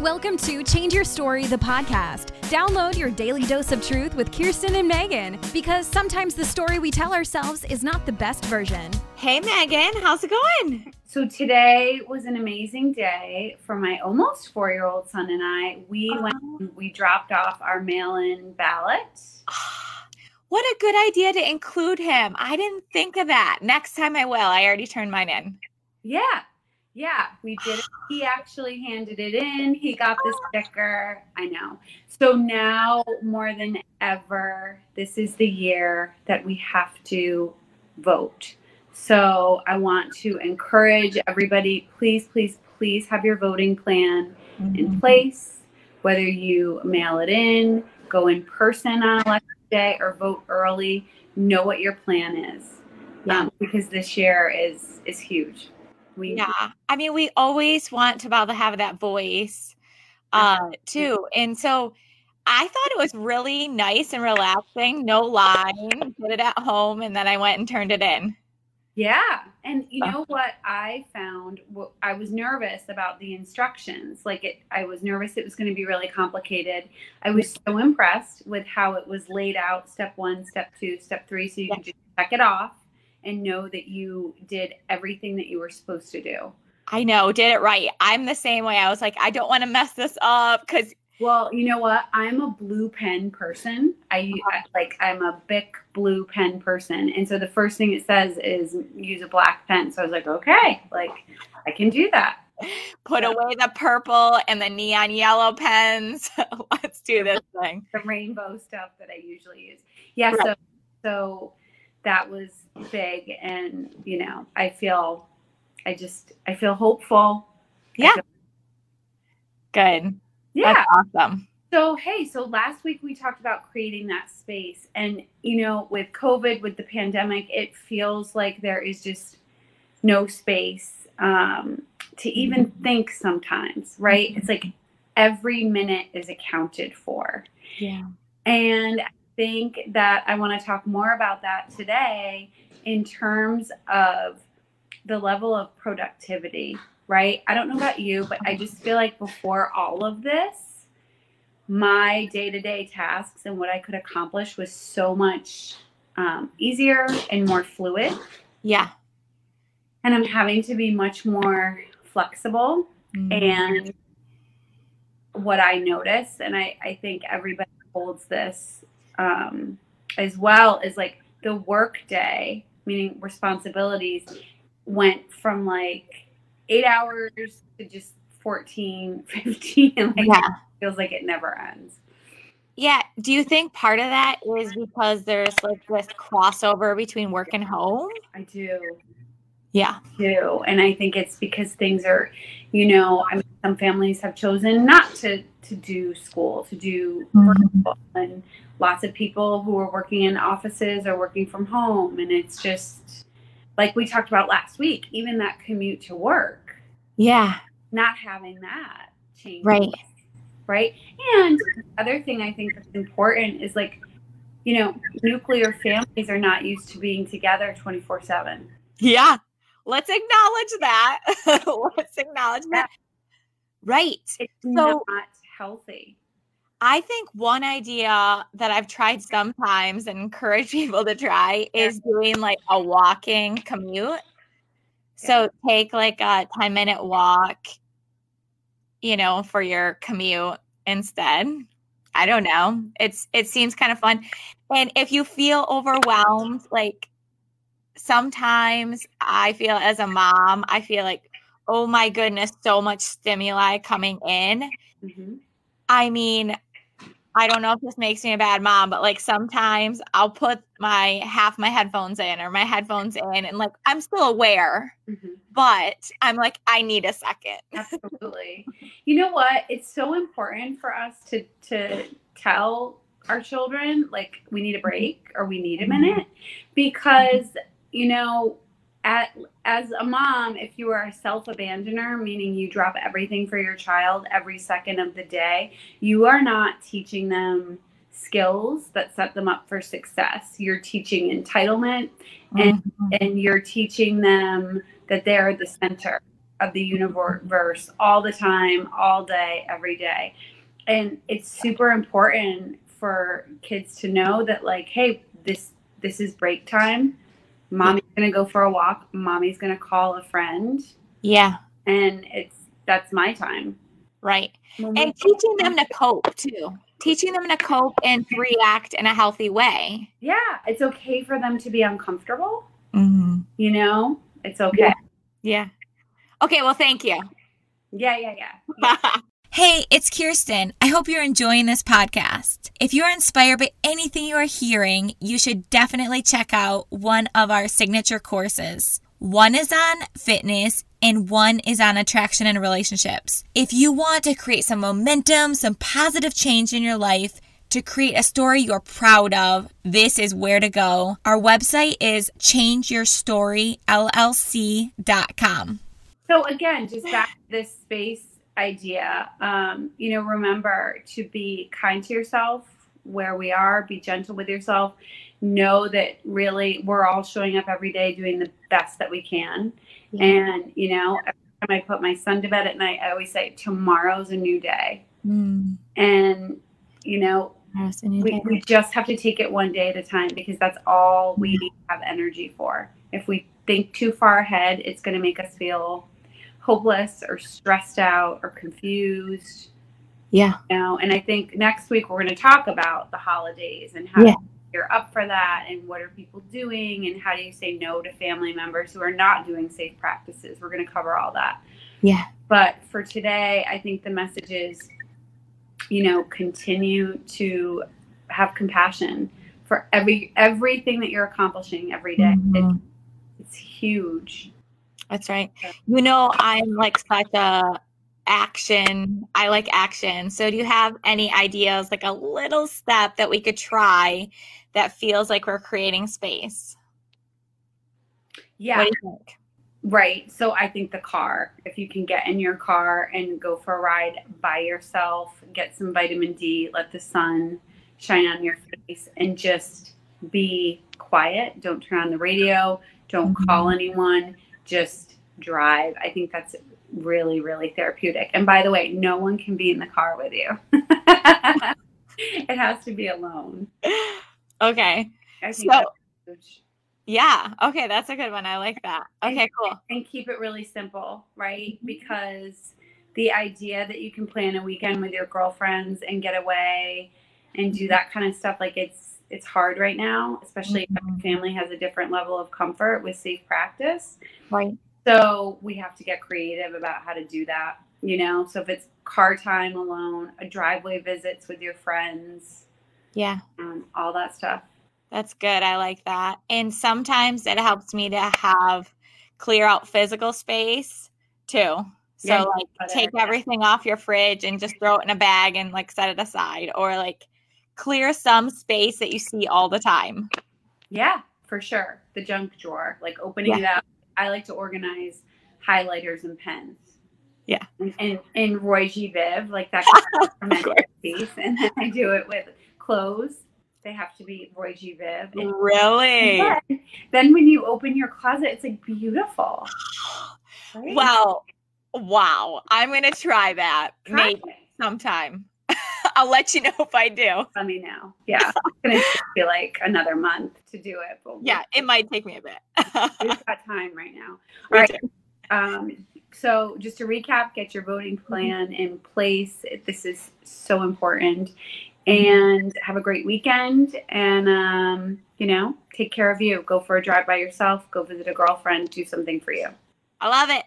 Welcome to Change Your Story, the podcast. Download your daily dose of truth with Kirsten and Megan because sometimes the story we tell ourselves is not the best version. Hey, Megan, how's it going? So today was an amazing day for my almost four-year-old son and I. We Oh. went, we dropped off our mail-in ballot. Ah, what a good idea to include him. I didn't think of that. Next time I will. I already turned mine in. Yeah, yeah, we did it. He actually handed it in. He got the sticker. I know. So now more than ever, this is the year that we have to vote. So I want to encourage everybody, please, please, please have your voting plan in place, whether you mail it in, go in person on election day, or vote early. Know what your plan is, Yeah. um, because this year is is huge. We Yeah. I mean, we always want to be able to have that voice uh, too. And so I thought it was really nice and relaxing. No line, did it at home, and then I went and turned it in. Yeah. And you know what I found? I was nervous about the instructions. Like it, I was nervous it was going to be really complicated. I was so impressed with how it was laid out step one, step two, step three. So you can just check it off and know that you did everything that you were supposed to do. I know, did it right. I'm the same way. I was like, I don't want to mess this up because Well, you know what? I'm a blue pen person. I, uh-huh. I like I'm a Bic blue pen person, and so the first thing it says is use a black pen. So I was like, okay, like I can do that. put Yeah. away the purple and the neon yellow pens. Let's do this thing. the rainbow stuff that I usually use. Yeah, Right. so so that was big and you know, I feel I just I feel hopeful. Yeah. feel- Good. yeah. That's awesome. So hey, so last week we talked about creating that space and you know, with COVID, with the pandemic, it feels like there is just no space um to even think sometimes, right? It's like every minute is accounted for. Yeah. And think that I want to talk more about that today in terms of the level of productivity, right? I don't know about you, but I just feel like before all of this, my day to day tasks and what I could accomplish was so much um, easier and more fluid. Yeah. And I'm having to be much more flexible Mm-hmm. and what I notice, and I, I think everybody holds this um, as well, is like the work day, meaning responsibilities, went from like eight hours to just 14, 15. and like yeah. it feels like it never ends. Yeah. Do you think part of that is because there's like this crossover between work and home? I do. Yeah. too. And I think it's because things are, you know, I mean, some families have chosen not to to do school, to do virtual, mm-hmm. and lots of people who are working in offices are working from home, and it's just like we talked about last week. Even that commute to work, Yeah. not having that change, Right. right? And the other thing I think that's important is like, you know, nuclear families are not used to being together twenty four seven. Yeah. Let's acknowledge that. Let's acknowledge that. Right. It's So- not healthy. I think one idea that I've tried sometimes and encourage people to try is doing like a walking commute. So take like a 10 minute walk, you know, for your commute instead. I don't know. It's it seems kind of fun. And if you feel overwhelmed, like sometimes I feel as a mom, I feel like, oh my goodness, so much stimuli coming in. hmm I mean, I don't know if this makes me a bad mom, but like sometimes I'll put my half my headphones in or my headphones in and like I'm still aware, hmm but I'm like, I need a second. Absolutely. You know what? It's so important for us to to tell our children like we need a break or we need a minute because you know at as a mom if you are a self-abandoner meaning you drop everything for your child every second of the day you are not teaching them skills that set them up for success you're teaching entitlement And- Mhm. and you're teaching them that they're the center of the universe all the time, all day, every day. And it's super important for kids to know that like, hey, this this is break time. Mommy's gonna go for a walk. Mommy's gonna call a friend. Yeah. And it's that's my time. Right. And teaching them to cope too. Teaching them to cope and react in a healthy way. Yeah, it's okay for them to be uncomfortable. Mm-hmm. You know, it's okay. Yeah. Okay. Well, thank you. Yeah, yeah, yeah. Hey, it's Kirsten. I hope you're enjoying this podcast. If you're inspired by anything you are hearing, you should definitely check out one of our signature courses. One is on fitness and one is on attraction and relationships. If you want to create some momentum, some positive change in your life, to create a story you're proud of, this is where to go. Our website is changeyourstoryllc.com. So again, just back this space idea. Um, you know, remember to be kind to yourself where we are, be gentle with yourself. Know that really we're all showing up every day doing the best that we can. Yeah. And, you know, every time I put my son to bed at night, I always say, tomorrow's a new day. Mm. And, you know, we, we just have to take it one day at a time because that's all we have energy for. If we think too far ahead, it's going to make us feel hopeless or stressed out or confused. Yeah. You know, and I think next week we're going to talk about the holidays and how Yeah. you're up for that and what are people doing and how do you say no to family members who are not doing safe practices. We're going to cover all that. Yeah. But for today, I think the message is, you know, continue to have compassion for every everything that you're accomplishing every day. It- Mhm. it's huge. That's right. You know, I'm like such a action. I like action. So, do you have any ideas, like a little step that we could try that feels like we're creating space? Yeah, What do you think? right. So I think the car, if you can get in your car and go for a ride by yourself, get some vitamin D, let the sun shine on your face, and just be quiet. Don't turn on the radio. Don't Mhm. call anyone. Just drive. I think that's really, really therapeutic. And by the way, no one can be in the car with you. it has to be alone. Okay. I think So- Yeah. Okay. That's a good one. I like that. Okay. Cool. and keep it really simple, right? Mm-hmm. Because the idea that you can plan a weekend with your girlfriends and get away and do mm-hmm. that kind of stuff, like it's it's hard right now, especially if Mhm. your family has a different level of comfort with safe practice. Right. So we have to get creative about how to do that, you know. So if it's car time alone, a driveway visits with your friends, Yeah. um, all that stuff. That's good. I like that. And sometimes it helps me to have clear out physical space too. So Yeah, like take everything off your fridge and just throw it in a bag and like set it aside or like clear some space that you see all the time. Yeah, for sure. The junk drawer, like opening Yeah. it up. I like to organize highlighters and pens. Yeah. And and, and Roy G. Biv, like that kind of piece. And then I do it with clothes. They have to be Roy G. Biv. And Really? then, then when you open your closet, it's like beautiful. Right? Wow. Wow. I'm gonna try that Try maybe it. sometime. I'll let you know if I do. Let me know. Yeah. It's gonna take me like another month to do it. But Yeah, it might take me a bit. we've got time right now. All right. Um, so just to recap, get your voting plan in place. This is so important. And have a great weekend. And um, you know, take care of you. Go for a drive by yourself. Go visit a girlfriend. Do something for you. I love it.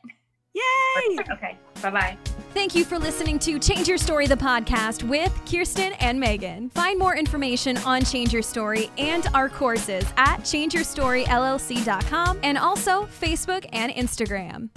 Yay! Okay. Bye bye. Thank you for listening to Change Your Story, the podcast with Kirsten and Megan. Find more information on Change Your Story and our courses at changeyourstoryllc.com and also Facebook and Instagram.